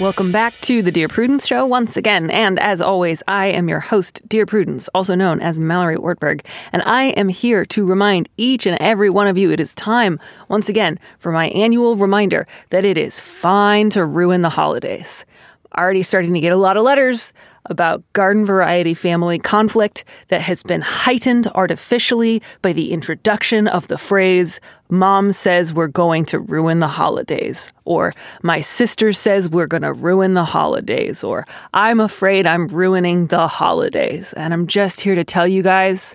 Welcome back to the Dear Prudence Show once again. And as always, I am your host, Dear Prudence, also known as Mallory Ortberg. And I am here to remind each and every one of you it is time, once again, for my annual reminder that it is fine to ruin the holidays. Already starting to get a lot of letters about garden variety family conflict that has been heightened artificially by the introduction of the phrase, Mom says we're going to ruin the holidays, or My sister says we're going to ruin the holidays, or I'm afraid I'm ruining the holidays. And I'm just here to tell you guys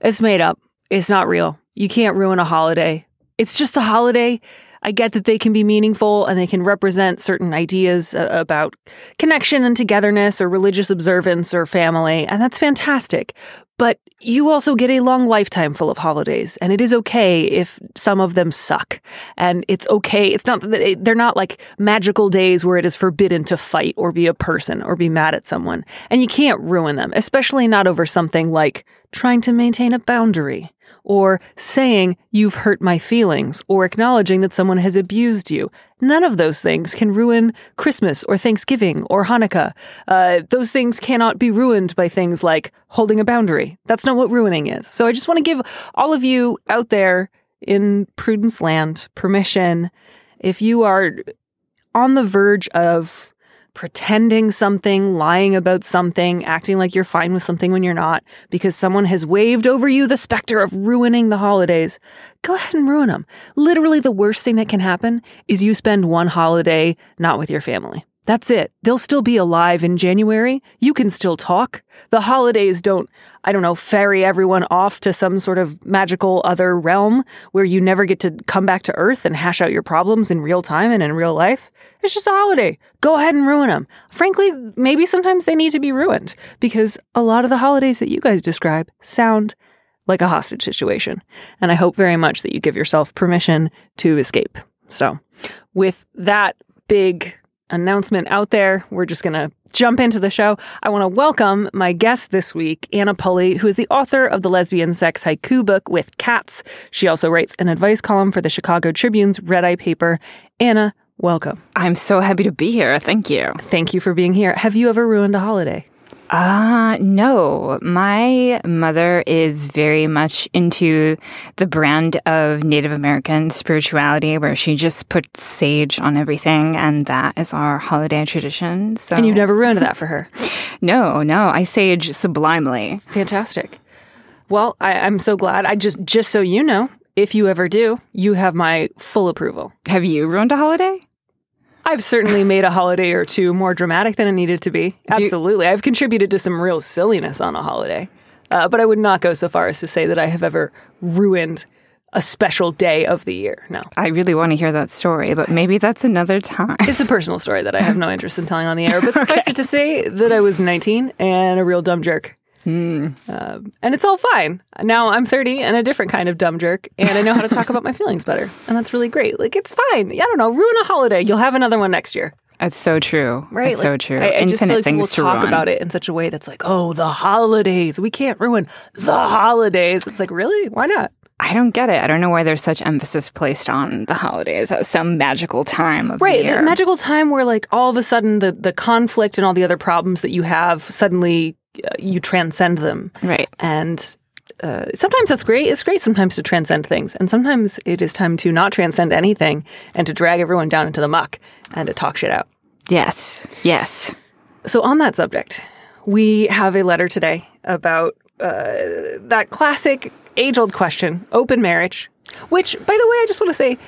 it's made up. It's not real. You can't ruin a holiday. It's just a holiday. I get that they can be meaningful and they can represent certain ideas uh, about connection and togetherness or religious observance or family, and that's fantastic. But you also get a long lifetime full of holidays, and it is okay if some of them suck. And it's okay. It's not they're not like magical days where it is forbidden to fight or be a person or be mad at someone. And you can't ruin them, especially not over something like trying to maintain a boundary or saying you've hurt my feelings, or acknowledging that someone has abused you. None of those things can ruin Christmas or Thanksgiving or Hanukkah. Uh, those things cannot be ruined by things like holding a boundary. That's not what ruining is. So I just want to give all of you out there in Prudence Land permission if you are on the verge of pretending something, lying about something, acting like you're fine with something when you're not, because someone has waved over you the specter of ruining the holidays, go ahead and ruin them. Literally, the worst thing that can happen is you spend one holiday not with your family. That's it. They'll still be alive in January. You can still talk. The holidays don't, I don't know, ferry everyone off to some sort of magical other realm where you never get to come back to Earth and hash out your problems in real time and in real life. It's just a holiday. Go ahead and ruin them. Frankly, maybe sometimes they need to be ruined because a lot of the holidays that you guys describe sound like a hostage situation. And I hope very much that you give yourself permission to escape. So, with that big announcement out there. We're just going to jump into the show. I want to welcome my guest this week, Anna Pulley, who is the author of the lesbian sex haiku book with cats. She also writes an advice column for the Chicago Tribune's Red Eye paper. Anna, welcome. I'm so happy to be here. Thank you. Thank you for being here. Have you ever ruined a holiday? Uh, no. My mother is very much into the brand of Native American spirituality where she just puts sage on everything, and that is our holiday tradition. So And you've never ruined that for her? No, no. I sage sublimely. Fantastic. Well, I, I'm so glad. I just just so you know, if you ever do, you have my full approval. Have you ruined a holiday? I've certainly made a holiday or two more dramatic than it needed to be. Absolutely. I've contributed to some real silliness on a holiday. Uh, but I would not go so far as to say that I have ever ruined a special day of the year. No. I really want to hear that story, but maybe that's another time. It's a personal story that I have no interest in telling on the air. But suffice it to say that I was 19 and a real dumb jerk. Uh, and it's all fine. Now I'm 30 and a different kind of dumb jerk, and I know how to talk about my feelings better. And that's really great. Like, it's fine. I don't know. Ruin a holiday. You'll have another one next year. That's so true. Right? That's so true. I, I just feel Infinite like people things to talk ruin. about it in such a way that's like, oh, the holidays. We can't ruin the holidays. It's like, really? Why not? I don't get it. I don't know why there's such emphasis placed on the holidays as some magical time of Right. the year. The magical time where, like, all of a sudden the, the conflict and all the other problems that you have suddenly you transcend them. right. And uh, sometimes that's great. It's great sometimes to transcend things. And sometimes it is time to not transcend anything and to drag everyone down into the muck and to talk shit out. Yes. Yes. So, on that subject, we have a letter today about uh, that classic age old question open marriage, which, by the way, I just want to say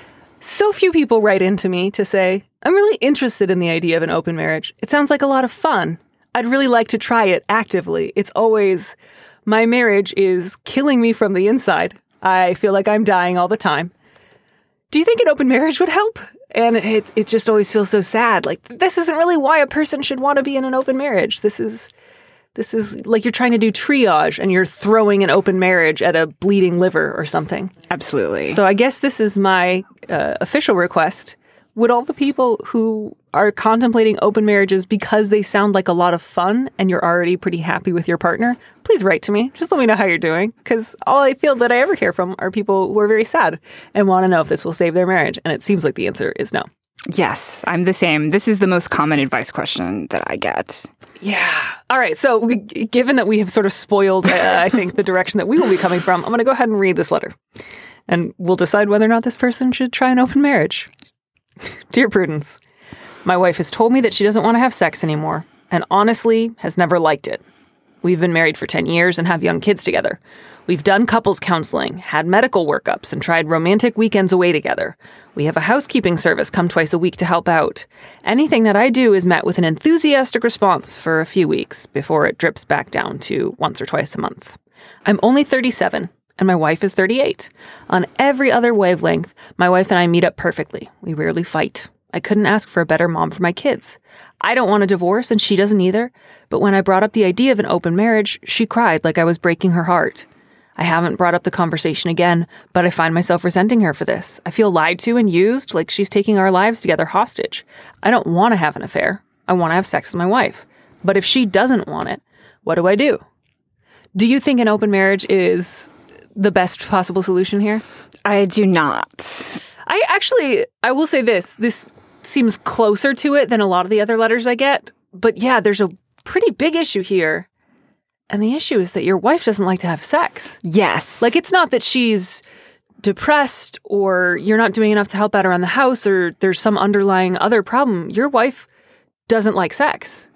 so few people write into me to say, I'm really interested in the idea of an open marriage. It sounds like a lot of fun. I'd really like to try it actively. It's always, my marriage is killing me from the inside. I feel like I'm dying all the time. Do you think an open marriage would help? And it, it just always feels so sad. Like, this isn't really why a person should want to be in an open marriage. This is This is like you're trying to do triage and you're throwing an open marriage at a bleeding liver or something. Absolutely. So I guess this is my uh, official request. Would all the people who are contemplating open marriages because they sound like a lot of fun and you're already pretty happy with your partner, please write to me. Just let me know how you're doing because all I feel that I ever hear from are people who are very sad and want to know if this will save their marriage. And it seems like the answer is no. yes, I'm the same. This is the most common advice question that I get. Yeah. All right. So, we, given that we have sort of spoiled, uh, I think, the direction that we will be coming from, I'm going to go ahead and read this letter. And we'll decide whether or not this person should try an open marriage. Dear Prudence, my wife has told me that she doesn't want to have sex anymore, and honestly, has never liked it. We've been married for 10 years and have young kids together. We've done couples counseling, had medical workups, and tried romantic weekends away together. We have a housekeeping service come twice a week to help out. Anything that I do is met with an enthusiastic response for a few weeks before it drips back down to once or twice a month. I'm only 37, and my wife is 38. On every other wavelength, my wife and I meet up perfectly. We rarely fight. I couldn't ask for a better mom for my kids. I don't want a divorce, and she doesn't either. But when I brought up the idea of an open marriage, she cried like I was breaking her heart. I haven't brought up the conversation again, but I find myself resenting her for this. I feel lied to and used like she's taking our lives together hostage. I don't want to have an affair. I want to have sex with my wife. But if she doesn't want it, what do I do? Do you think an open marriage is the best possible solution here? I do not. I actually, I will say this. This seems closer to it than a lot of the other letters I get. But yeah, there's a pretty big issue here. And the issue is that your wife doesn't like to have sex. Yes. Like, it's not that she's depressed or you're not doing enough to help out around the house or there's some underlying other problem. Your wife doesn't like sex.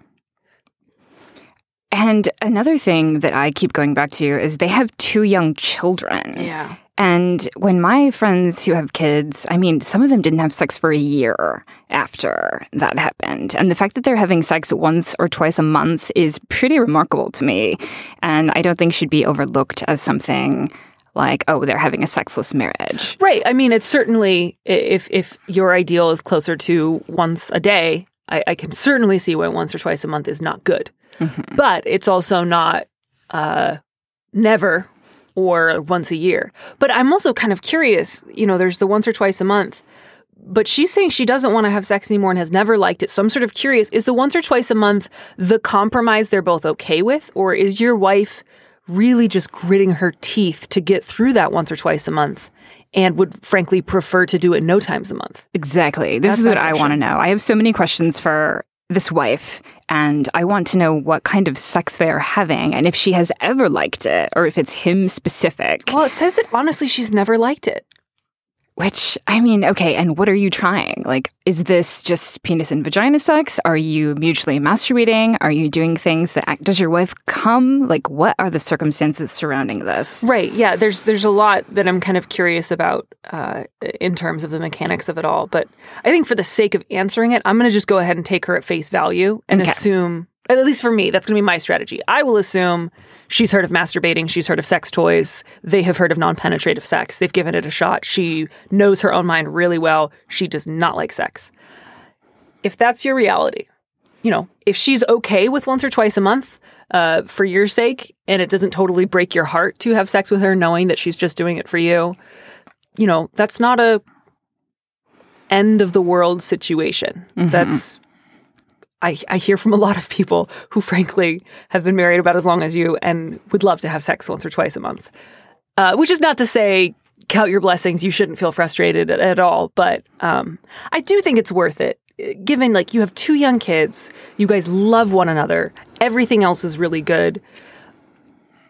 And another thing that I keep going back to is they have two young children. Yeah. And when my friends who have kids, I mean, some of them didn't have sex for a year after that happened. And the fact that they're having sex once or twice a month is pretty remarkable to me. And I don't think should be overlooked as something like, oh, they're having a sexless marriage. Right. I mean, it's certainly if if your ideal is closer to once a day, I, I can certainly see why once or twice a month is not good. But it's also not uh, never or once a year. But I'm also kind of curious. You know, there's the once or twice a month. But she's saying she doesn't want to have sex anymore and has never liked it. So I'm sort of curious is the once or twice a month the compromise they're both okay with? Or is your wife really just gritting her teeth to get through that once or twice a month and would frankly prefer to do it no times a month? Exactly. This That's is what I want to know. I have so many questions for this wife, and I want to know what kind of sex they are having and if she has ever liked it or if it's him specific. Well, it says that honestly she's never liked it. Which, I mean, okay, and what are you trying? Like, is this just penis and vagina sex? Are you mutually masturbating? Are you doing things that act, does your wife come? Like, what are the circumstances surrounding this? Right. Yeah. There's there's a lot that I'm kind of curious about uh, in terms of the mechanics of it all. But I think for the sake of answering it, I'm going to just go ahead and take her at face value and Okay. assume. At least for me, that's going to be my strategy. I will assume she's heard of masturbating, she's heard of sex toys, they have heard of non penetrative sex, they've given it a shot. She knows her own mind really well. She does not like sex. If that's your reality, you know, if she's okay with once or twice a month uh, for your sake and it doesn't totally break your heart to have sex with her knowing that she's just doing it for you, you know, that's not a end of the world situation. That's I, I hear from a lot of people who frankly have been married about as long as you and would love to have sex once or twice a month. Uh, which is not to say count your blessings, you shouldn't feel frustrated at, at all, but um, I do think it's worth it. Given like you have two young kids, you guys love one another, everything else is really good.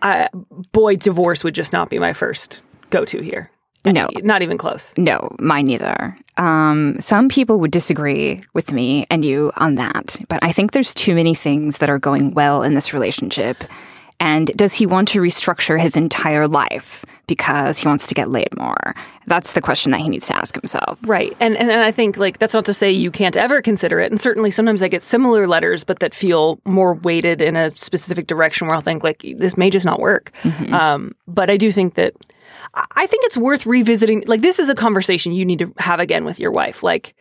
I, boy, divorce would just not be my first go to here. No. Not even close. No, mine neither. Um, some people would disagree with me and you on that, but I think there's too many things that are going well in this relationship. And does he want to restructure his entire life because he wants to get laid more? That's the question that he needs to ask himself. Right. And, and and I think like that's not to say you can't ever consider it. And certainly sometimes I get similar letters, but that feel more weighted in a specific direction where I'll think like this may just not work. Um, but I do think that I think it's worth revisiting. Like this is a conversation you need to have again with your wife. Like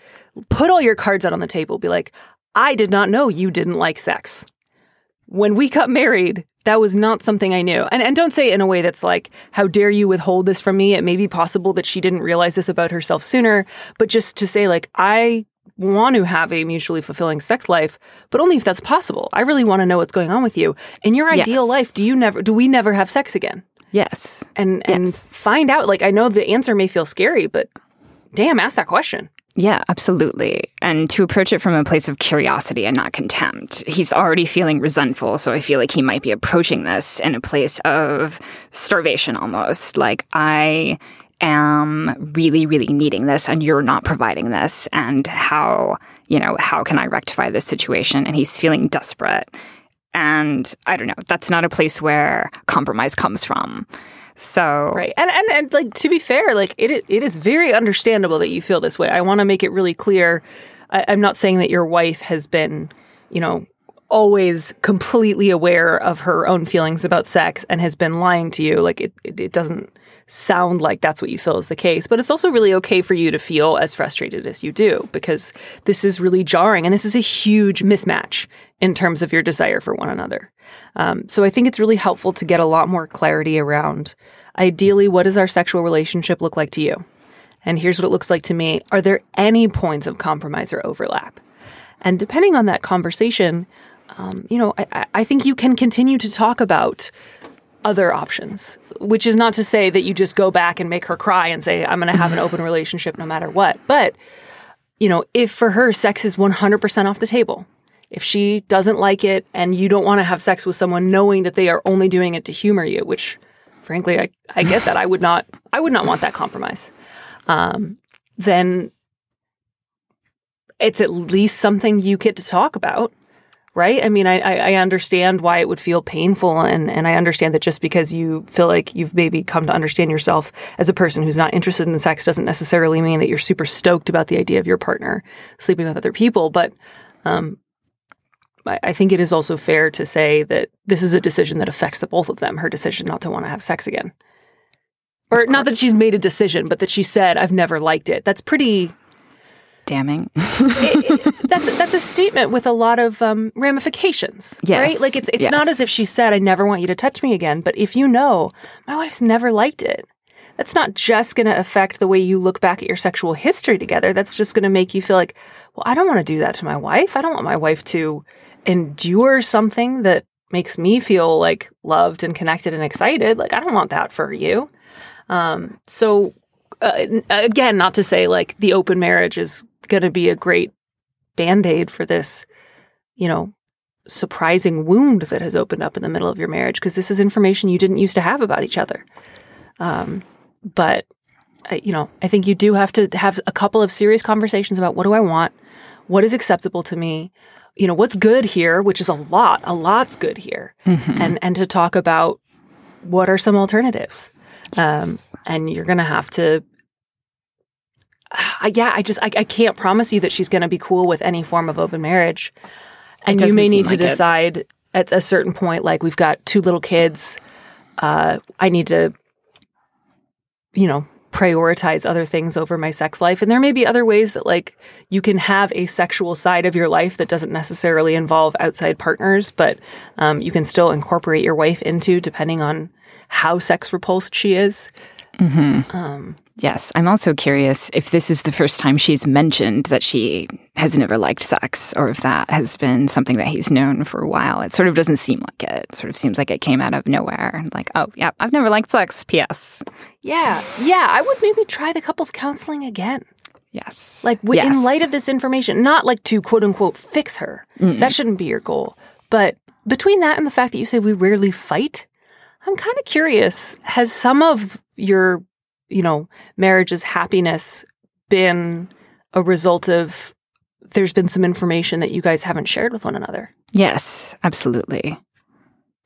put all your cards out on the table. Be like, I did not know you didn't like sex. when we got married, that was not something I knew. And and don't say it in a way that's like, how dare you withhold this from me? It may be possible that she didn't realize this about herself sooner, but just to say like I want to have a mutually fulfilling sex life, but only if that's possible. I really want to know what's going on with you. In your ideal Yes. life, do you never do we never have sex again? Yes. And and Yes. find out like I know the answer may feel scary, but damn, ask that question. Yeah, absolutely. And to approach it from a place of curiosity and not contempt. He's already feeling resentful, so I feel like he might be approaching this in a place of starvation almost. Like, I am really, really needing this and you're not providing this. And how, you know, how can I rectify this situation? And he's feeling desperate. And I don't know, that's not a place where compromise comes from. So, Right. And, and and like to be fair, like it it is very understandable that you feel this way. I want to make it really clear. I, I'm not saying that your wife has been, you know, always completely aware of her own feelings about sex and has been lying to you. Like it, it, it doesn't sound like that's what you feel is the case. But it's also really okay for you to feel as frustrated as you do because this is really jarring and this is a huge mismatch in terms of your desire for one another. Um, so I think it's really helpful to get a lot more clarity around ideally what does our sexual relationship look like to you? And here's what it looks like to me. Are there any points of compromise or overlap? And depending on that conversation, um, you know, I- I, think you can continue to talk about other options, which is not to say that you just go back and make her cry and say, I'm going to have an open relationship no matter what. But, you know, if for her sex is 100% off the table, if she doesn't like it and you don't want to have sex with someone knowing that they are only doing it to humor you, which frankly, I, I get that. I would not, I would not want that compromise. Um, then it's at least something you get to talk about right? I mean, I, I understand why it would feel painful, and, and I understand that just because you feel like you've maybe come to understand yourself as a person who's not interested in sex doesn't necessarily mean that you're super stoked about the idea of your partner sleeping with other people. But um, I, think it is also fair to say that this is a decision that affects the both of them. Her decision not to want to have sex again, or not that she's made a decision, but that she said, "I've never liked it." That's pretty damning. it- it- that's that's a statement with a lot of um, ramifications, Yes, right? Like it's it's not as if she said, "I never want you to touch me again." But if you know, my wife's never liked it. That's not just going to affect the way you look back at your sexual history together. That's just going to make you feel like, well, I don't want to do that to my wife. I don't want my wife to endure something that makes me feel like loved and connected and excited. Like I don't want that for you. Um, so uh, again, not to say like the open marriage is going to be a great band aid for this, you know, surprising wound that has opened up in the middle of your marriage because this is information you didn't used to have about each other. Um, but uh, you know, I think you do have to have a couple of serious conversations about what do I want, what is acceptable to me, you know, what's good here, which is a lot, a lot's good here, and and to talk about what are some alternatives. Um, and you're going to have to uh, yeah, I just I, I can't promise you that she's going to be cool with any form of open marriage, and you may need to like it. decide at a certain point. Like we've got two little kids, uh, I need to, you know, prioritize other things over my sex life, and there may be other ways that like you can have a sexual side of your life that doesn't necessarily involve outside partners, but um, you can still incorporate your wife into depending on how sex repulsed she is. Yes, I'm also curious if this is the first time she's mentioned that she has never liked sex, or if that has been something that he's known for a while. It sort of doesn't seem like it. It sort of seems like it came out of nowhere. Like, oh, yeah, I've never liked sex. P.S. Yeah, yeah, I would maybe try the couples counseling again. Yes. Like w- in light of this information, not like to quote unquote fix her. That shouldn't be your goal. But between that and the fact that you say we rarely fight, I'm kind of curious. Has some of your, you know, marriage's happiness been a result of there's been some information that you guys haven't shared with one another? Yes, absolutely.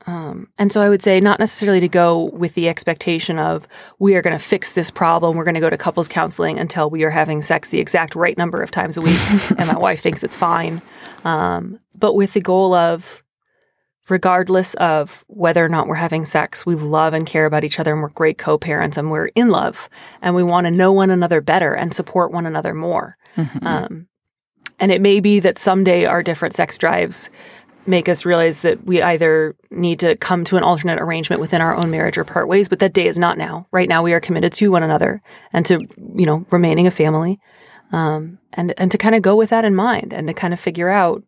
Um, and so I would say not necessarily to go with the expectation of we are going to fix this problem. We're going to go to couples counseling until we are having sex the exact right number of times a week, and my wife thinks it's fine. Um, but with the goal of, regardless of whether or not we're having sex, we love and care about each other, and we're great co-parents, and we're in love, and we want to know one another better and support one another more. Um, and it may be that someday our different sex drives make us realize that we either need to come to an alternate arrangement within our own marriage or part ways, but that day is not now. Right now, we are committed to one another and to, you know, remaining a family. Um, and, and to kind of go with that in mind and to kind of figure out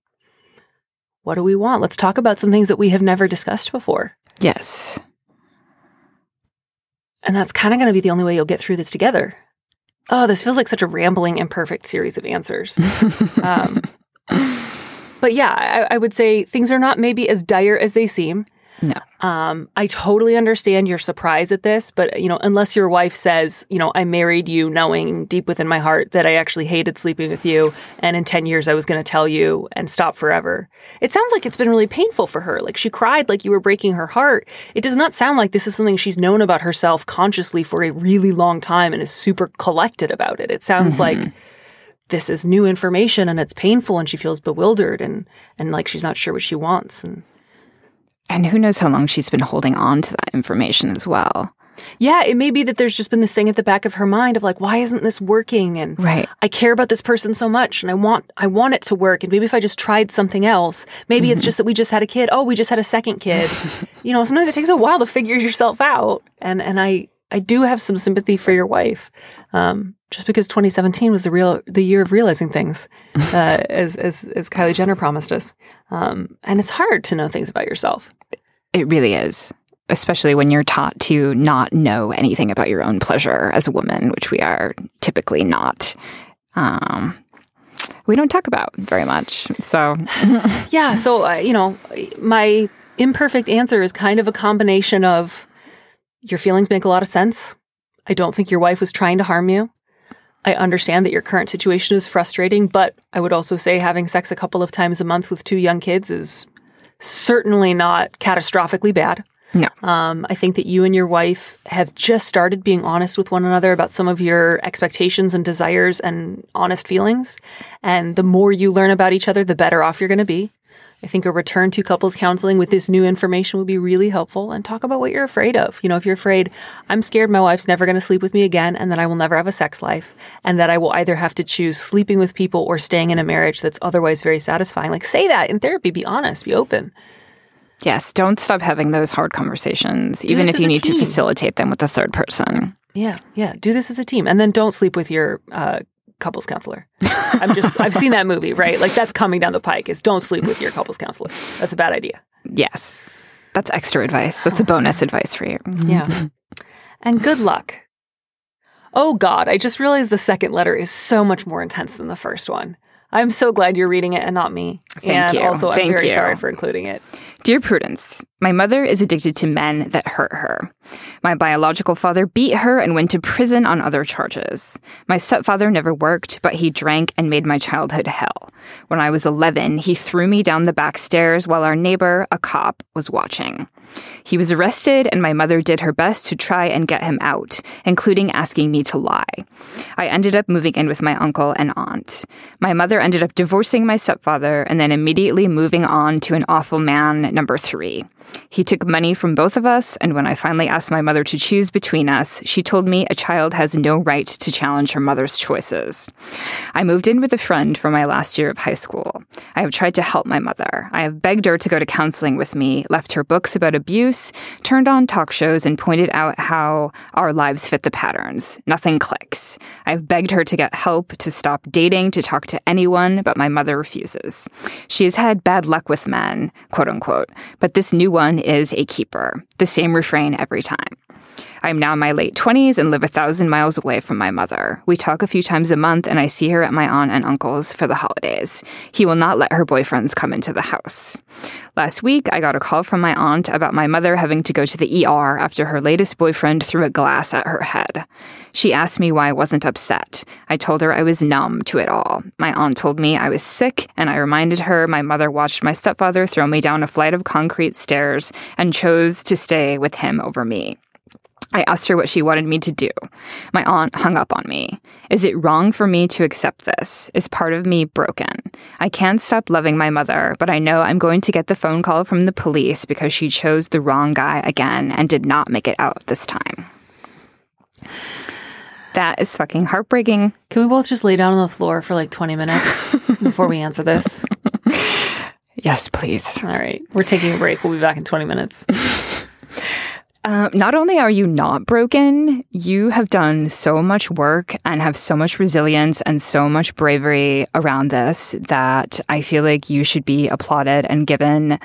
what do we want? Let's talk about some things that we have never discussed before. Yes. And that's kind of going to be the only way you'll get through this together. Oh, this feels like such a rambling, imperfect series of answers. um, but yeah, I, I would say things are not maybe as dire as they seem. No. Um, I totally understand your surprise at this, but you know, unless your wife says, you know, I married you knowing deep within my heart that I actually hated sleeping with you, and in 10 years I was going to tell you and stop forever. It sounds like it's been really painful for her. Like she cried like you were breaking her heart. It does not sound like this is something she's known about herself consciously for a really long time and is super collected about it. It sounds like this is new information and it's painful and she feels bewildered and and like she's not sure what she wants and And who knows how long she's been holding on to that information as well. Yeah, it may be that there's just been this thing at the back of her mind of like, why isn't this working? And Right. I care about this person so much, and I want I want it to work. And maybe if I just tried something else, maybe it's mm-hmm. just that we just had a kid. Oh, we just had a second kid. you know, sometimes it takes a while to figure yourself out. And and I I do have some sympathy for your wife, um, just because 2017 was the real the year of realizing things, uh, as as as Kylie Jenner promised us. Um, and it's hard to know things about yourself. It really is, especially when you're taught to not know anything about your own pleasure as a woman, which we are typically not. Um, we don't talk about very much. So, Yeah. So, uh, you know, my imperfect answer is kind of a combination of your feelings make a lot of sense. I don't think your wife was trying to harm you. I understand that your current situation is frustrating, but I would also say having sex a couple of times a month with two young kids is certainly not catastrophically bad. no. Um, I think that you and your wife have just started being honest with one another about some of your expectations and desires and honest feelings. And the more you learn about each other, the better off you're going to be. I think a return to couples counseling with this new information would be really helpful and talk about what you're afraid of. You know, if you're afraid, I'm scared my wife's never going to sleep with me again and that I will never have a sex life and that I will either have to choose sleeping with people or staying in a marriage that's otherwise very satisfying. Like say that in therapy, be honest, be open. Yes, don't stop having those hard conversations, even if you need to facilitate them with a third person. Yeah, yeah. Do this as a team, and then don't sleep with your uh, couples counselor. I'm just I've seen that movie, right? Like that's coming down the pike. Is don't sleep with your couples counselor. That's a bad idea. Yes. That's extra advice. That's a bonus advice for you. Yeah. and good luck. Oh God, I just realized the second letter is so much more intense than the first one. I'm so glad you're reading it and not me. Thank and you. also, I'm Thank very you. sorry for including it. Dear Prudence, my mother is addicted to men that hurt her. My biological father beat her and went to prison on other charges. My stepfather never worked, but he drank and made my childhood hell. When I was 11, he threw me down the back stairs while our neighbor, a cop, was watching. He was arrested, and my mother did her best to try and get him out, including asking me to lie. I ended up moving in with my uncle and aunt. My mother ended up divorcing my stepfather and then immediately moving on to an awful man, number three. He took money from both of us, and when I finally asked my mother to choose between us, she told me a child has no right to challenge her mother's choices. I moved in with a friend for my last year of high school. I have tried to help my mother. I have begged her to go to counseling with me, left her books about abuse, turned on talk shows, and pointed out how our lives fit the patterns. Nothing clicks. I've begged her to get help, to stop dating, to talk to anyone, but my mother refuses. She has had bad luck with men, quote unquote, but this new one is a keeper. The same refrain every time. I'm now in my late 20s and live a thousand miles away from my mother. We talk a few times a month, and I see her at my aunt and uncle's for the holidays. He will not let her boyfriends come into the house. Last week, I got a call from my aunt about my mother having to go to the ER after her latest boyfriend threw a glass at her head. She asked me why I wasn't upset. I told her I was numb to it all. My aunt told me I was sick, and I reminded her my mother watched my stepfather throw me down a flight of concrete stairs and chose to stay with him over me. I asked her what she wanted me to do. My aunt hung up on me. Is it wrong for me to accept this? Is part of me broken? I can't stop loving my mother, but I know I'm going to get the phone call from the police because she chose the wrong guy again and did not make it out this time. That is fucking heartbreaking. Can we both just lay down on the floor for like 20 minutes before we answer this? Yes, please. All right. We're taking a break. We'll be back in 20 minutes. Um, not only are you not broken, you have done so much work and have so much resilience and so much bravery around this that I feel like you should be applauded and given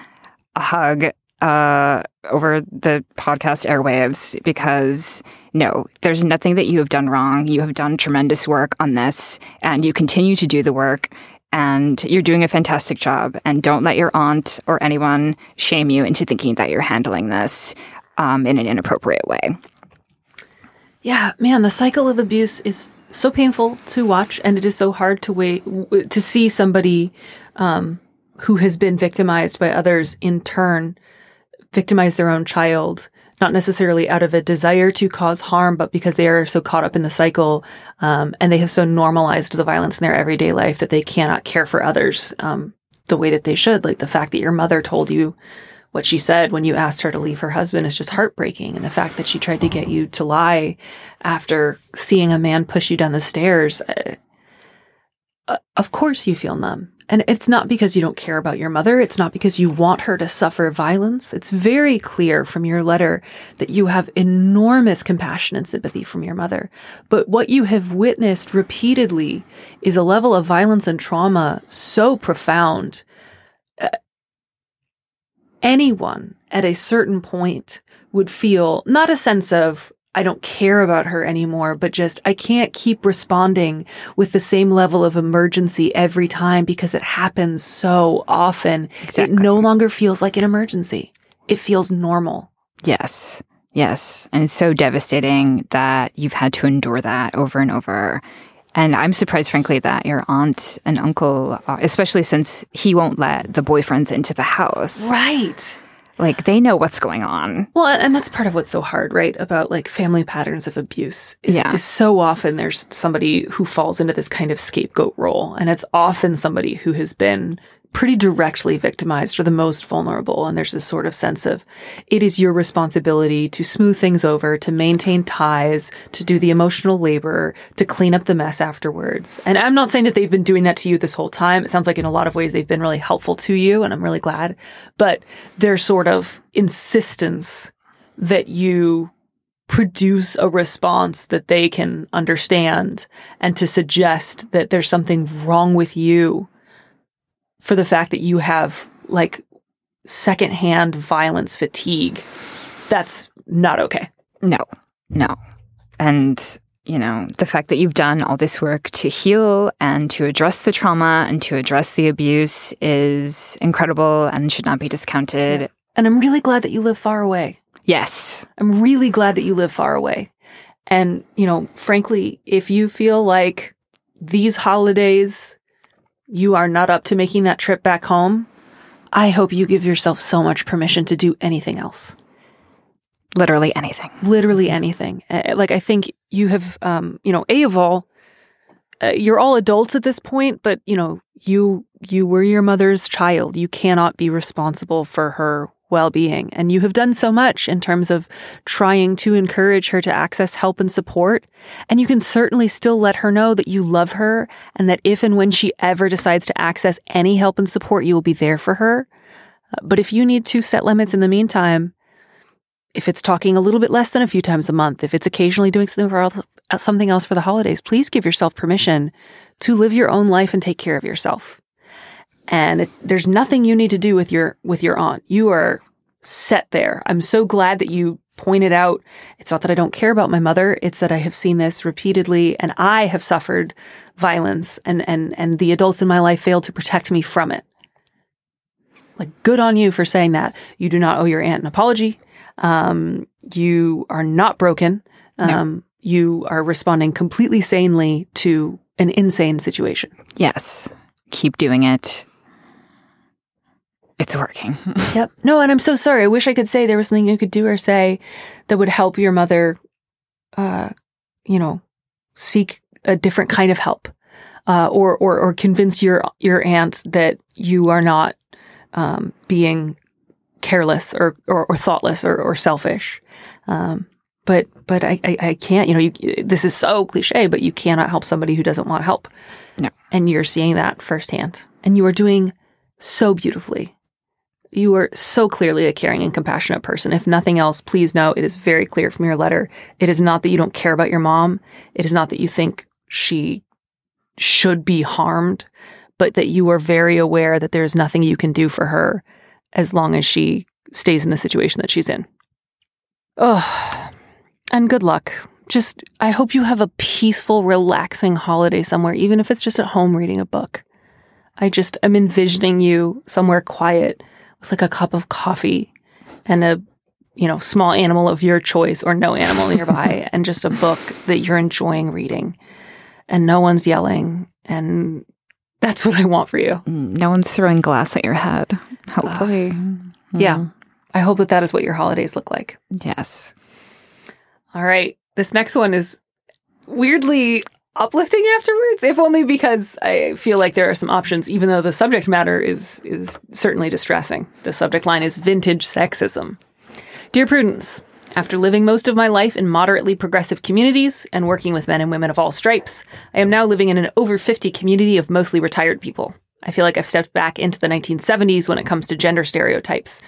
a hug uh, over the podcast airwaves because no, there's nothing that you have done wrong. You have done tremendous work on this and you continue to do the work and you're doing a fantastic job. And don't let your aunt or anyone shame you into thinking that you're handling this um, in an inappropriate way. Yeah, man, the cycle of abuse is so painful to watch, and it is so hard to wait to see somebody um, who has been victimized by others in turn victimize their own child, not necessarily out of a desire to cause harm, but because they are so caught up in the cycle, um, and they have so normalized the violence in their everyday life that they cannot care for others um, the way that they should. Like the fact that your mother told you what she said when you asked her to leave her husband is just heartbreaking. And the fact that she tried to get you to lie after seeing a man push you down the stairs, uh, uh, of course you feel numb. And it's not because you don't care about your mother. It's not because you want her to suffer violence. It's very clear from your letter that you have enormous compassion and sympathy from your mother. But what you have witnessed repeatedly is a level of violence and trauma so profound uh, anyone at a certain point would feel not a sense of, I don't care about her anymore, but just, I can't keep responding with the same level of emergency every time because it happens so often. Exactly. It no longer feels like an emergency. It feels normal. Yes. Yes. And it's so devastating that you've had to endure that over and over. And I'm surprised, frankly, that your aunt and uncle, uh, especially since he won't let the boyfriends into the house, Right. Like they know what's going on. Well, and that's part of what's so hard, right? About like family patterns of abuse is, Yeah. is so often there's somebody who falls into this kind of scapegoat role. And it's often somebody who has been pretty directly victimized or the most vulnerable. And there's this sort of sense of it is your responsibility to smooth things over, to maintain ties, to do the emotional labor, to clean up the mess afterwards. And I'm not saying that they've been doing that to you this whole time. It sounds like in a lot of ways they've been really helpful to you. And I'm really glad. But their sort of insistence that you produce a response that they can understand and to suggest that there's something wrong with you for the fact that you have like secondhand violence fatigue. That's not okay. No, no. And, you know, the fact that you've done all this work to heal and to address the trauma and to address the abuse is incredible and should not be discounted. And I'm really glad that you live far away. Yes. I'm really glad that you live far away. And, you know, frankly, if you feel like these holidays you are not up to making that trip back home, I hope you give yourself so much permission to do anything else. Literally anything. Literally anything. Like, I think you have, um, you know, A of all, uh, you're all adults at this point, but, you know, you, you were your mother's child. You cannot be responsible for her well being. And you have done so much in terms of trying to encourage her to access help and support. And you can certainly still let her know that you love her and that if and when she ever decides to access any help and support, you will be there for her. Uh, But if you need to set limits in the meantime, if it's talking a little bit less than a few times a month, if it's occasionally doing something, for, el- something else for the holidays, please give yourself permission to live your own life and take care of yourself and it, there's nothing you need to do with your with your aunt. You are set there. I'm so glad that you pointed out it's not that I don't care about my mother, it's that I have seen this repeatedly and I have suffered violence and and and the adults in my life failed to protect me from it. Like good on you for saying that. You do not owe your aunt an apology. Um, you are not broken. Um, you are responding completely sanely to an insane situation. Yes. Keep doing it. It's working. Yep. No, and I'm so sorry. I wish I could say there was something you could do or say that would help your mother, uh, you know, seek a different kind of help, uh, or or or convince your your aunt that you are not um, being careless or, or or thoughtless or or selfish. Um, but but I, I I can't. You know, you, this is so cliche, but you cannot help somebody who doesn't want help. No. and you're seeing that firsthand, and you are doing so beautifully. You are so clearly a caring and compassionate person. If nothing else, please know it is very clear from your letter. It is not that you don't care about your mom. It is not that you think she should be harmed, but that you are very aware that there's nothing you can do for her as long as she stays in the situation that she's in. Oh, and good luck. Just, I hope you have a peaceful, relaxing holiday somewhere, even if it's just at home reading a book. I just am envisioning you somewhere quiet with like a cup of coffee and a, you know, small animal of your choice or no animal nearby and just a book that you're enjoying reading and no one's yelling. And that's what I want for you. Mm, No one's throwing glass at your head. Hopefully. Yeah. I hope that that is what your holidays look like. Yes. All right. This next one is weirdly uplifting afterwards, if only because I feel like there are some options, even though the subject matter is is certainly distressing. The subject line is vintage sexism. Dear Prudence, after living most of my life in moderately progressive communities and working with men and women of all stripes, I am now living in an over 50 community of mostly retired people. I feel like I've stepped back into the 1970s when it comes to gender stereotypes.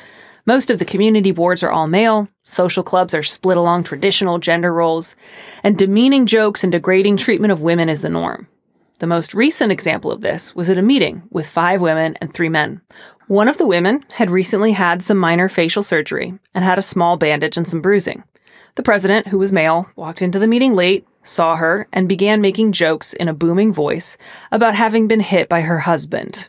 Most of the community boards are all male, social clubs are split along traditional gender roles, and demeaning jokes and degrading treatment of women is the norm. The most recent example of this was at a meeting with five women and three men. One of the women had recently had some minor facial surgery and had a small bandage and some bruising. The president, who was male, walked into the meeting late, saw her, and began making jokes in a booming voice about having been hit by her husband.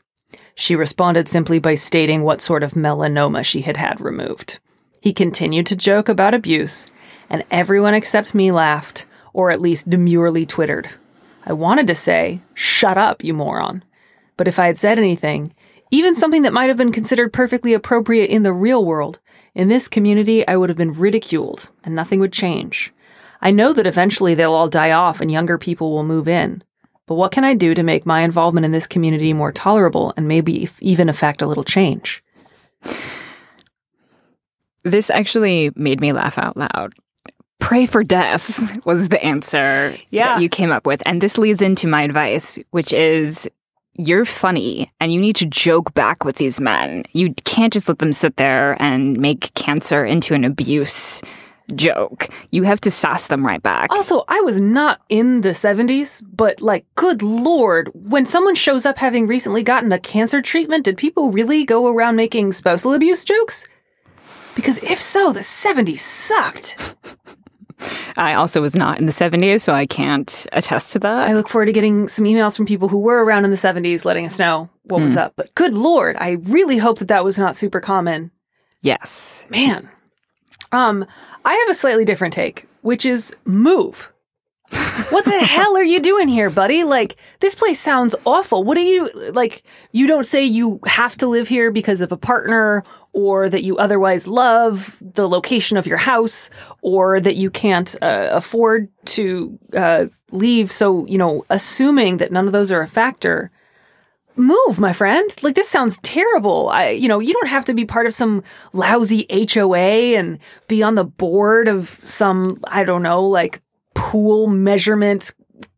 She responded simply by stating what sort of melanoma she had had removed. He continued to joke about abuse, and everyone except me laughed, or at least demurely twittered. I wanted to say, Shut up, you moron. But if I had said anything, even something that might have been considered perfectly appropriate in the real world, in this community I would have been ridiculed, and nothing would change. I know that eventually they'll all die off and younger people will move in. But what can I do to make my involvement in this community more tolerable and maybe even affect a little change? This actually made me laugh out loud. Pray for death was the answer Yeah. that you came up with. And this leads into my advice, which is you're funny and you need to joke back with these men. You can't just let them sit there and make cancer into an abuse joke. You have to sass them right back. Also, I was not in the 70s, but like, good lord, when someone shows up having recently gotten a cancer treatment, did people really go around making spousal abuse jokes? Because if so, the 70s sucked. I also was not in the 70s, so I can't attest to that. I look forward to getting some emails from people who were around in the 70s letting us know what was up. But good lord, I really hope that that was not super common. yes. Man. Um, I have a slightly different take, which is move. what the hell are you doing here, buddy? Like, this place sounds awful. What do you, like, you don't say you have to live here because of a partner or that you otherwise love the location of your house or that you can't uh, afford to uh, leave. So, you know, assuming that none of those are a factor, move, my friend. Like this sounds terrible. I, you know, you don't have to be part of some lousy HOA and be on the board of some, I don't know, like pool measurement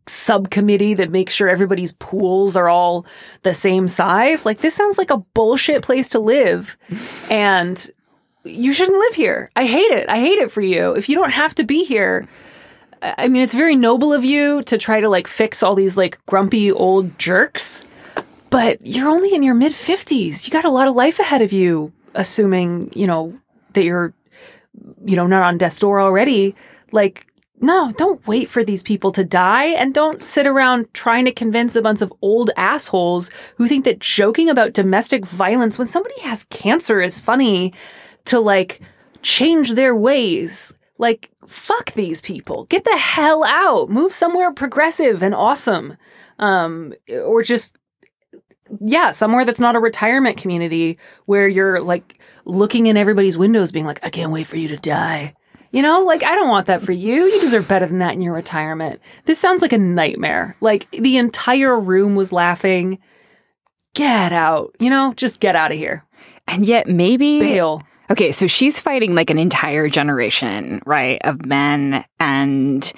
subcommittee that makes sure everybody's pools are all the same size. Like this sounds like a bullshit place to live. And you shouldn't live here. I hate it. I hate it for you. If you don't have to be here, I mean, it's very noble of you to try to like fix all these like grumpy old jerks but you're only in your mid 50s. You got a lot of life ahead of you, assuming, you know, that you're, you know, not on death's door already. Like, no, don't wait for these people to die and don't sit around trying to convince a bunch of old assholes who think that joking about domestic violence when somebody has cancer is funny to like change their ways. Like, fuck these people. Get the hell out. Move somewhere progressive and awesome. Um, or just yeah, somewhere that's not a retirement community where you're like looking in everybody's windows being like, I can't wait for you to die. You know, like I don't want that for you. You deserve better than that in your retirement. This sounds like a nightmare. Like the entire room was laughing. Get out. You know, just get out of here. And yet, maybe. Bail. Okay, so she's fighting like an entire generation, right, of men and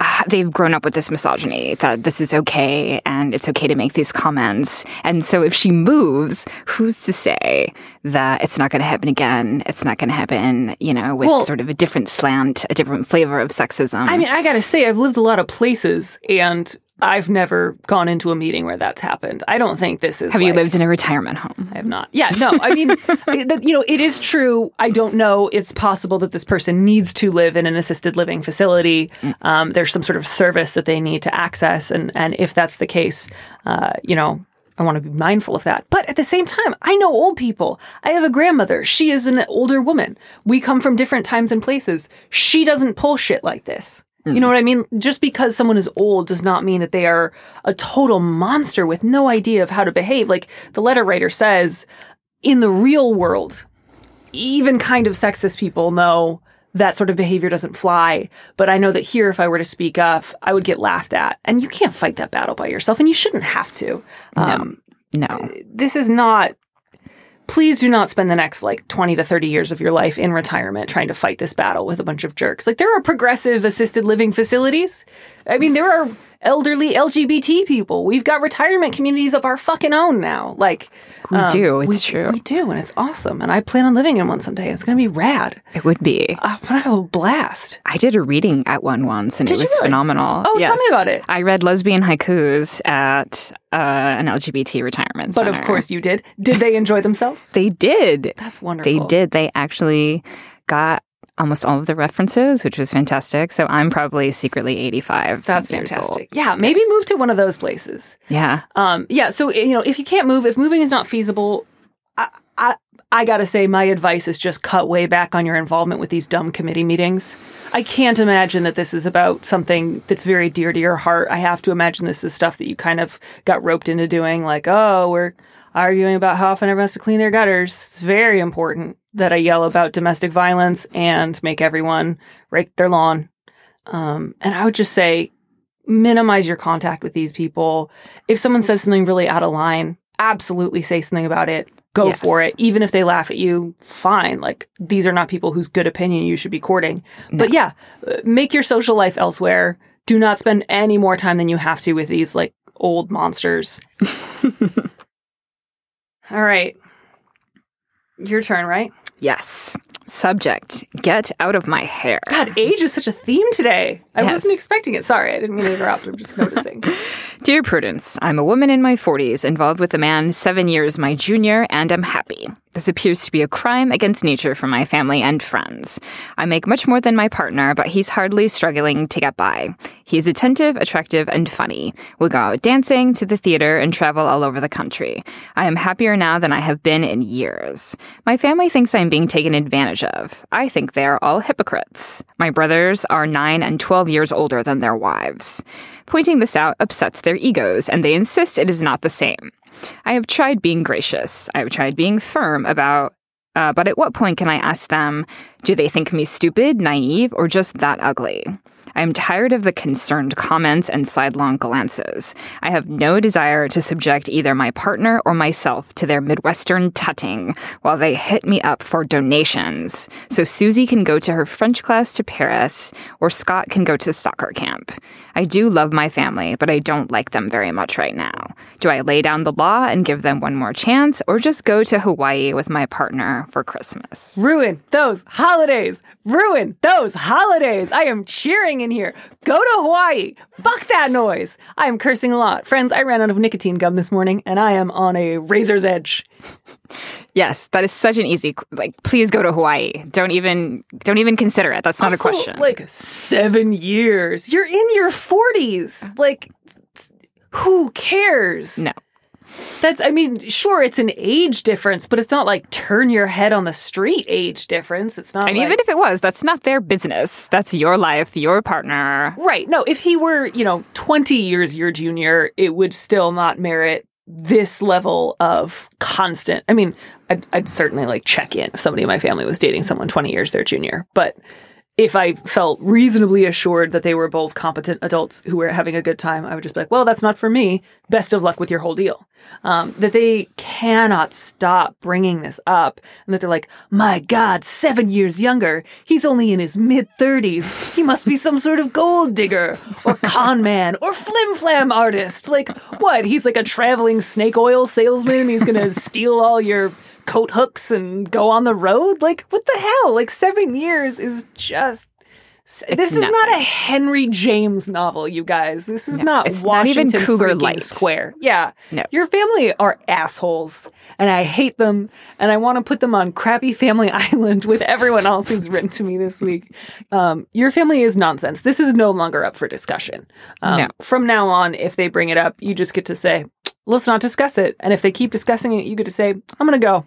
they've grown up with this misogyny that this is okay and it's okay to make these comments. And so if she moves, who's to say that it's not going to happen again? It's not going to happen, you know, with Well- sort of a different slant, a different flavor of sexism. I mean, I gotta say, I've lived a lot of places and I've never gone into a meeting where that's happened. I don't think this is. have you lived in a retirement home? I have not. Yeah, no. I mean, that, you know, it is true. I don't know. It's possible that this person needs to live in an assisted living facility. Um, there's some sort of service that they need to access, and and if that's the case, uh, you know. I want to be mindful of that. But at the same time, I know old people. I have a grandmother. She is an older woman. We come from different times and places. She doesn't pull shit like this. You know what I mean? Just because someone is old does not mean that they are a total monster with no idea of how to behave. Like the letter writer says, in the real world, even kind of sexist people know that sort of behavior doesn't fly. But I know that here, if I were to speak up, I would get laughed at. And you can't fight that battle by yourself, and you shouldn't have to. Um, No. This is not. Please do not spend the next like 20 to 30 years of your life in retirement trying to fight this battle with a bunch of jerks. Like, there are progressive assisted living facilities. I mean, there are elderly LGBT people. We've got retirement communities of our fucking own now. Like, We um, do. It's we, true. We do, and it's awesome. And I plan on living in one someday. It's going to be rad. It would be. I'm to have a blast. I did a reading at one once, and Did it was really? phenomenal. Oh, tell me about it. I read lesbian haikus at uh, an LGBT retirement But center. of course, you did. Did they enjoy themselves? they did. That's wonderful. They did. They actually got almost all of the references, which was fantastic. So I'm probably secretly 85. That's fantastic. Yeah, maybe move to one of those places. Yeah. Um, yeah. So you know, if you can't move, if moving is not feasible, I, I, I gotta say, my advice is just cut way back on your involvement with these dumb committee meetings. I can't imagine that this is about something that's very dear to your heart. I have to imagine this is stuff that you kind of got roped into doing. Like, oh, we're arguing about how often everyone has to clean their gutters. It's very important that I yell about domestic violence and make everyone rake their lawn. Um, and I would just say, minimize your contact with these people. If someone says something really out of line, absolutely say something about it. Go Yes. for it. Even if they laugh at you, fine. Like these are not people whose good opinion you should be courting. But yeah, uh, make your social life elsewhere. Do not spend any more time than you have to with these like old monsters. All right. Your turn, right? Yes. Subject Get out of my hair. God, age is such a theme today. I Yes. wasn't expecting it. Sorry, I didn't mean to interrupt. I'm just noticing. Dear Prudence, I'm a woman in my 40s involved with a man seven years my junior, and I'm happy. This appears to be a crime against nature for my family and friends. I make much more than my partner, but he's hardly struggling to get by. He's attentive, attractive, and funny. We go out dancing, to the theater, and travel all over the country. I am happier now than I have been in years. My family thinks I'm being taken advantage of. I think they are all hypocrites. My brothers are 9 and 12 years older than their wives. Pointing this out upsets their egos, and they insist it is not the same. I have tried being gracious. I have tried being firm about, uh, but at what point can I ask them, do they think me stupid, naive, or just that ugly? I am tired of the concerned comments and sidelong glances. I have no desire to subject either my partner or myself to their Midwestern tutting while they hit me up for donations. So Susie can go to her French class to Paris or Scott can go to soccer camp. I do love my family, but I don't like them very much right now. Do I lay down the law and give them one more chance or just go to Hawaii with my partner for Christmas? Ruin those holidays. Ruin those holidays. I am cheering in here. Go to Hawaii. Fuck that noise. I am cursing a lot. Friends, I ran out of nicotine gum this morning and I am on a razor's edge. Yes, that is such an easy like please go to Hawaii. Don't even don't even consider it. That's not a question. Like seven years. You're in your 40s. Like, who cares? no. That's, I mean, sure, it's an age difference, but it's not like turn your head on the street age difference. It's not And like, even if it was, that's not their business. That's your life, your partner. Right. No, if he were, you know, 20 years your junior, it would still not merit this level of constant. I mean, I'd, I'd certainly like check in if somebody in my family was dating someone 20 years their junior, but if I felt reasonably assured that they were both competent adults who were having a good time, I would just be like, well, that's not for me. Best of luck with your whole deal. Um, that they cannot stop bringing this up and that they're like, my God, seven years younger. He's only in his mid 30s. He must be some sort of gold digger or con man or flim flam artist. Like, what? He's like a traveling snake oil salesman. He's going to steal all your coat hooks and go on the road? Like, what the hell? Like, seven years is just. This is not a. Henry James novel, you guys. This is No, not it's not even Washington Cougar Light. Square. Yeah, No. your family are assholes, and I hate them, and I want to put them on crappy family island with everyone else who's written to me this week. Um, your family is nonsense. This is no longer up for discussion. Um, No. From now on, if they bring it up, you just get to say, "Let's not discuss it," and if they keep discussing it, you get to say, "I'm going to go."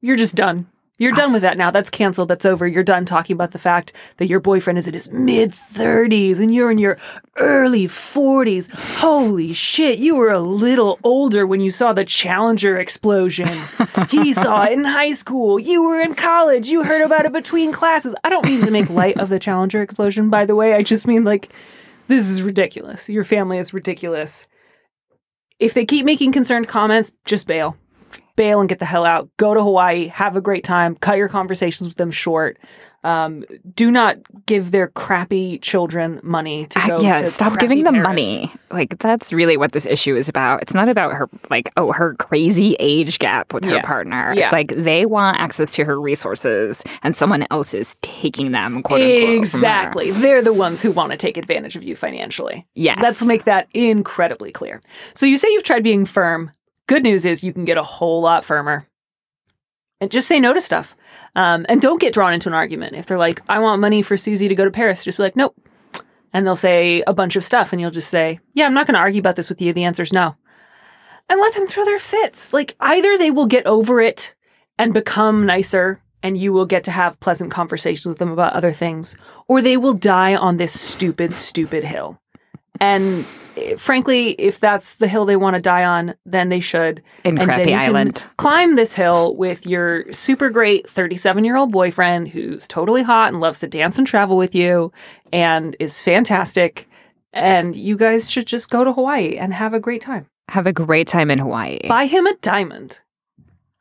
You're just done. You're done with that now. That's canceled. That's over. You're done talking about the fact that your boyfriend is in his mid 30s and you're in your early 40s. Holy shit, you were a little older when you saw the Challenger explosion. he saw it in high school. You were in college. You heard about it between classes. I don't mean to make light of the Challenger explosion, by the way. I just mean like, this is ridiculous. Your family is ridiculous. If they keep making concerned comments, just bail bail and get the hell out. Go to Hawaii, have a great time, cut your conversations with them short. Um, do not give their crappy children money to go. Uh, yeah, to stop giving them Paris. money. Like that's really what this issue is about. It's not about her like oh her crazy age gap with her partner. Yeah. It's like they want access to her resources and someone else is taking them quote unquote. from her. Exactly. They're the ones who want to take advantage of you financially. Yes. Let's make that incredibly clear. So you say you've tried being firm. Good news is you can get a whole lot firmer. And just say no to stuff. Um, and don't get drawn into an argument. If they're like, I want money for Susie to go to Paris, just be like, nope. And they'll say a bunch of stuff, and you'll just say, yeah, I'm not going to argue about this with you. The answer's no. And let them throw their fits. Like, either they will get over it and become nicer, and you will get to have pleasant conversations with them about other things, or they will die on this stupid, stupid hill. And eh, frankly, if that's the hill they want to die on, then they should. In And Crappy Island. Climb this hill with your super great 37 year old boyfriend who's totally hot and loves to dance and travel with you and is fantastic. And you guys should just go to Hawaii and have a great time. Have a great time in Hawaii. Buy him a diamond.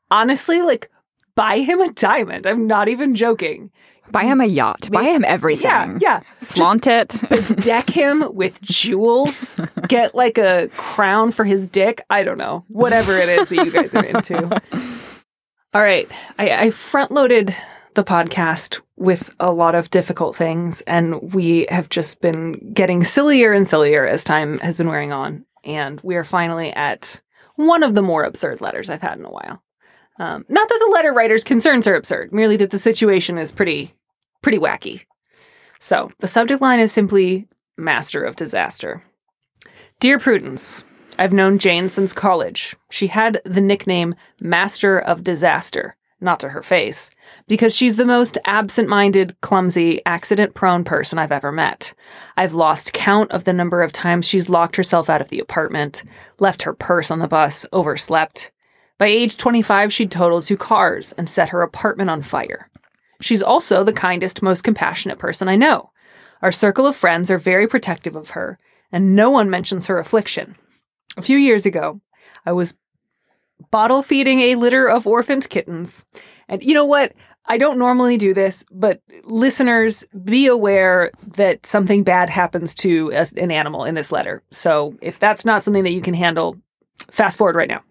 Honestly, like, buy him a diamond. I'm not even joking. Buy him a yacht. Buy him everything. Yeah, yeah. Flaunt it. deck him with jewels, get like a crown for his dick. I don't know. Whatever it is that you guys are into. All right. I, I front loaded the podcast with a lot of difficult things, and we have just been getting sillier and sillier as time has been wearing on. And we are finally at one of the more absurd letters I've had in a while. Um, not that the letter writer's concerns are absurd, merely that the situation is pretty, pretty wacky. So the subject line is simply Master of Disaster. Dear Prudence, I've known Jane since college. She had the nickname Master of Disaster, not to her face, because she's the most absent minded, clumsy, accident prone person I've ever met. I've lost count of the number of times she's locked herself out of the apartment, left her purse on the bus, overslept. By age 25, she'd totaled two cars and set her apartment on fire. She's also the kindest, most compassionate person I know. Our circle of friends are very protective of her, and no one mentions her affliction. A few years ago, I was bottle feeding a litter of orphaned kittens. And you know what? I don't normally do this, but listeners, be aware that something bad happens to an animal in this letter. So if that's not something that you can handle, fast forward right now.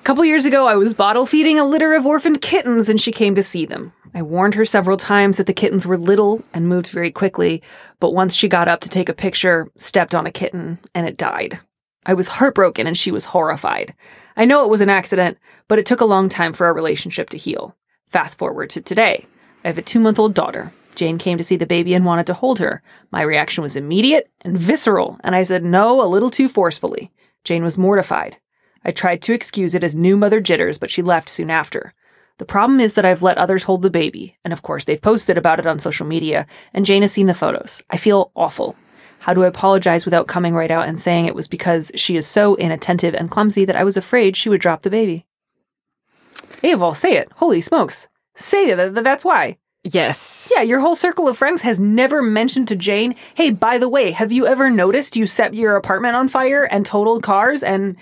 A couple years ago, I was bottle feeding a litter of orphaned kittens and she came to see them. I warned her several times that the kittens were little and moved very quickly, but once she got up to take a picture, stepped on a kitten and it died. I was heartbroken and she was horrified. I know it was an accident, but it took a long time for our relationship to heal. Fast forward to today. I have a two month old daughter. Jane came to see the baby and wanted to hold her. My reaction was immediate and visceral, and I said no a little too forcefully. Jane was mortified. I tried to excuse it as new mother jitters, but she left soon after. The problem is that I've let others hold the baby, and of course they've posted about it on social media, and Jane has seen the photos. I feel awful. How do I apologize without coming right out and saying it was because she is so inattentive and clumsy that I was afraid she would drop the baby? Hey, Vol, say it. Holy smokes. Say it. Th- That's why. Yes. Yeah, your whole circle of friends has never mentioned to Jane, hey, by the way, have you ever noticed you set your apartment on fire and totaled cars and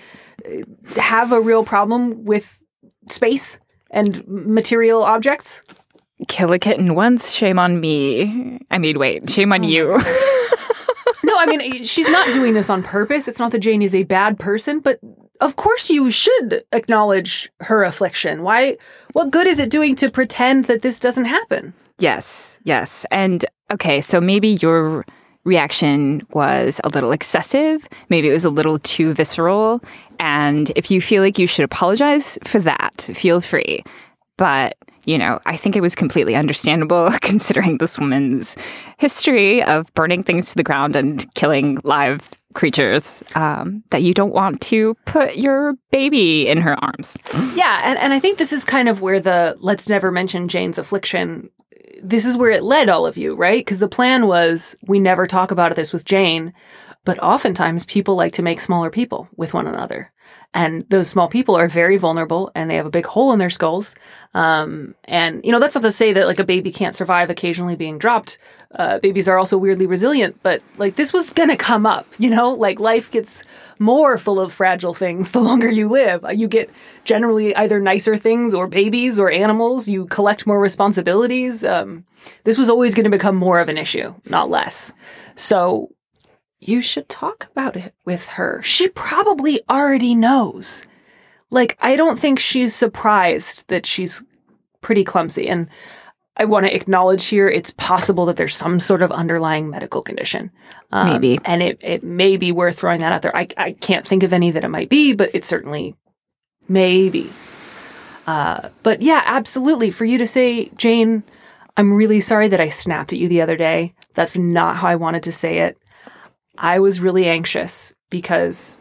have a real problem with space and material objects? Kill a kitten once, shame on me. I mean, wait, shame on oh you. No, I mean, she's not doing this on purpose. It's not that Jane is a bad person, but of course you should acknowledge her affliction. Why? What good is it doing to pretend that this doesn't happen? yes, yes. And okay, so maybe your reaction was a little excessive. Maybe it was a little too visceral. And if you feel like you should apologize for that, feel free. But, you know, I think it was completely understandable considering this woman's history of burning things to the ground and killing live creatures um, that you don't want to put your baby in her arms. Yeah, and, and I think this is kind of where the let's never mention Jane's affliction. This is where it led all of you, right? Because the plan was we never talk about this with Jane, but oftentimes people like to make smaller people with one another. And those small people are very vulnerable and they have a big hole in their skulls. Um, and, you know, that's not to say that like a baby can't survive occasionally being dropped. Uh, babies are also weirdly resilient, but like this was gonna come up, you know, like life gets more full of fragile things the longer you live. You get generally either nicer things or babies or animals. You collect more responsibilities. Um, this was always going to become more of an issue, not less. So you should talk about it with her. She probably already knows. Like, I don't think she's surprised that she's pretty clumsy. And I want to acknowledge here it's possible that there's some sort of underlying medical condition. Um, Maybe. And it, it may be worth throwing that out there. I, I can't think of any that it might be, but it certainly maybe. Uh, but yeah, absolutely. For you to say, Jane, I'm really sorry that I snapped at you the other day. That's not how I wanted to say it. I was really anxious because,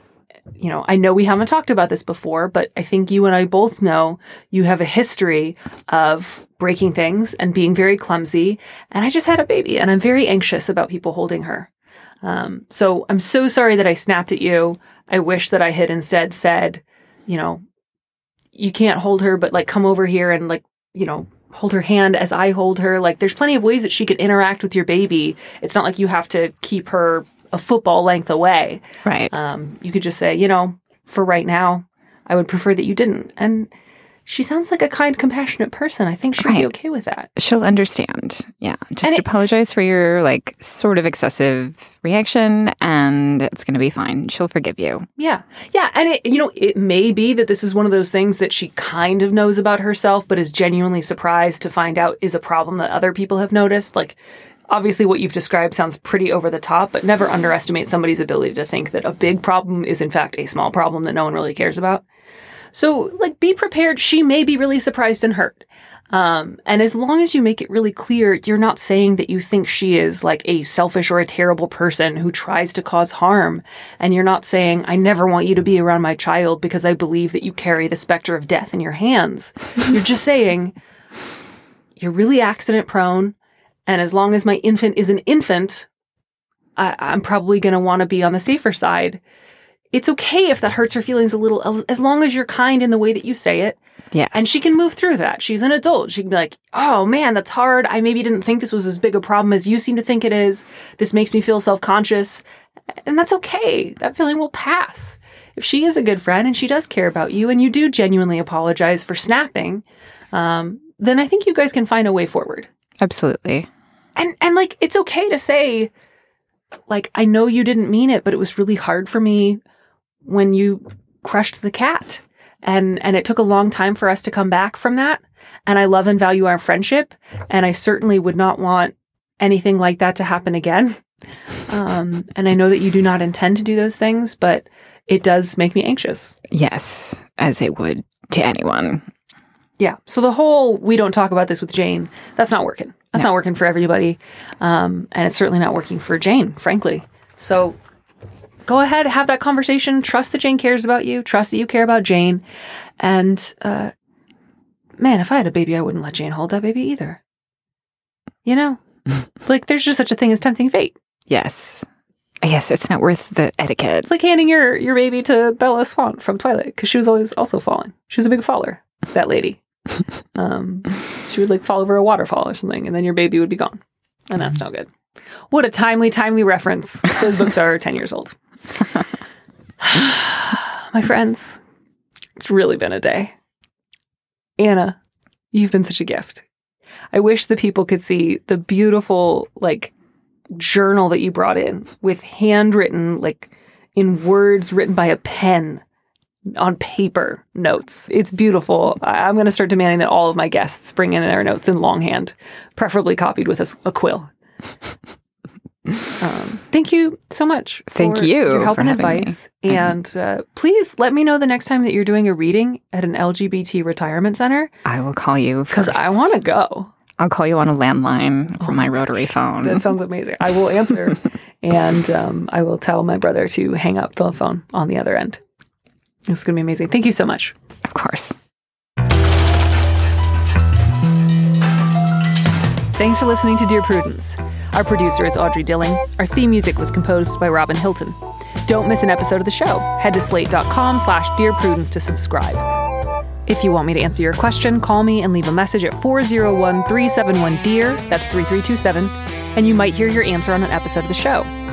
you know, I know we haven't talked about this before, but I think you and I both know you have a history of breaking things and being very clumsy. And I just had a baby and I'm very anxious about people holding her. Um, so I'm so sorry that I snapped at you. I wish that I had instead said, you know, you can't hold her, but like come over here and like, you know, hold her hand as I hold her. Like there's plenty of ways that she could interact with your baby. It's not like you have to keep her a football length away. Right. Um, you could just say, you know, for right now, I would prefer that you didn't. And she sounds like a kind, compassionate person. I think she'd be okay with that. She'll understand. Yeah. Just And it- apologize for your like sort of excessive reaction and it's going to be fine. She'll forgive you. Yeah. Yeah. And it, you know, it may be that this is one of those things that she kind of knows about herself, but is genuinely surprised to find out is a problem that other people have noticed. Like, obviously, what you've described sounds pretty over the top, but never underestimate somebody's ability to think that a big problem is, in fact, a small problem that no one really cares about. So, like, be prepared. She may be really surprised and hurt. Um, and as long as you make it really clear, you're not saying that you think she is like a selfish or a terrible person who tries to cause harm. And you're not saying, I never want you to be around my child because I believe that you carry the specter of death in your hands. you're just saying, you're really accident prone. And as long as my infant is an infant, I, I'm probably going to want to be on the safer side. It's okay if that hurts her feelings a little, as long as you're kind in the way that you say it. Yes. And she can move through that. She's an adult. She can be like, oh man, that's hard. I maybe didn't think this was as big a problem as you seem to think it is. This makes me feel self conscious. And that's okay. That feeling will pass. If she is a good friend and she does care about you and you do genuinely apologize for snapping, um, then I think you guys can find a way forward. Absolutely. And, and like, it's okay to say, like, I know you didn't mean it, but it was really hard for me when you crushed the cat. And and it took a long time for us to come back from that. And i love and value our friendship. And i certainly would not want anything like that to happen again. Um, and i know that you do not intend to do those things but it does make me anxious. Yes, as it would to anyone. yeah. So the whole we don't talk about this with jane that's not working that's not working for everybody um, and it's certainly not working for jane frankly. So go ahead have that conversation. Trust that jane cares about you. Trust that you care about jane. And uh, man if i had a baby i wouldn't let jane hold that baby either. You know? Like there's just such a thing as tempting fate. Yes. Yes, it's not worth the etiquette. it's like handing your your baby to bella swan from twilight because she was always also falling. She was a big faller that lady Um, she would like fall over a waterfall or something, and then your baby would be gone, and that's no good. What a timely, timely reference. Those books are ten years old. My friends, it's really been a day. Anna, you've been such a gift. I wish the people could see the beautiful, like, journal that you brought in with handwritten, like, in words written by a pen on paper notes. It's beautiful. I'm going to start demanding that all of my guests bring in their notes in longhand, preferably copied with a quill. um, thank you so much. Thank for you Your help and advice. And uh, please let me know the next time that you're doing a reading at an LGBT retirement center I will call you because I want to go. I'll call you on a landline from my rotary phone. That sounds amazing. I will answer, and um, I will tell my brother to hang up the phone on the other end. It's going to be amazing. Thank you so much. of course. Thanks for listening to Dear Prudence. Our producer is Audrey Dilling. Our theme music was composed by Robin Hilton. Don't miss an episode of the show. Head to slate.com slash Dear Prudence to subscribe. If you want me to answer your question, call me and leave a message at 401 371 DEAR, that's 3327, and you might hear your answer on an episode of the show.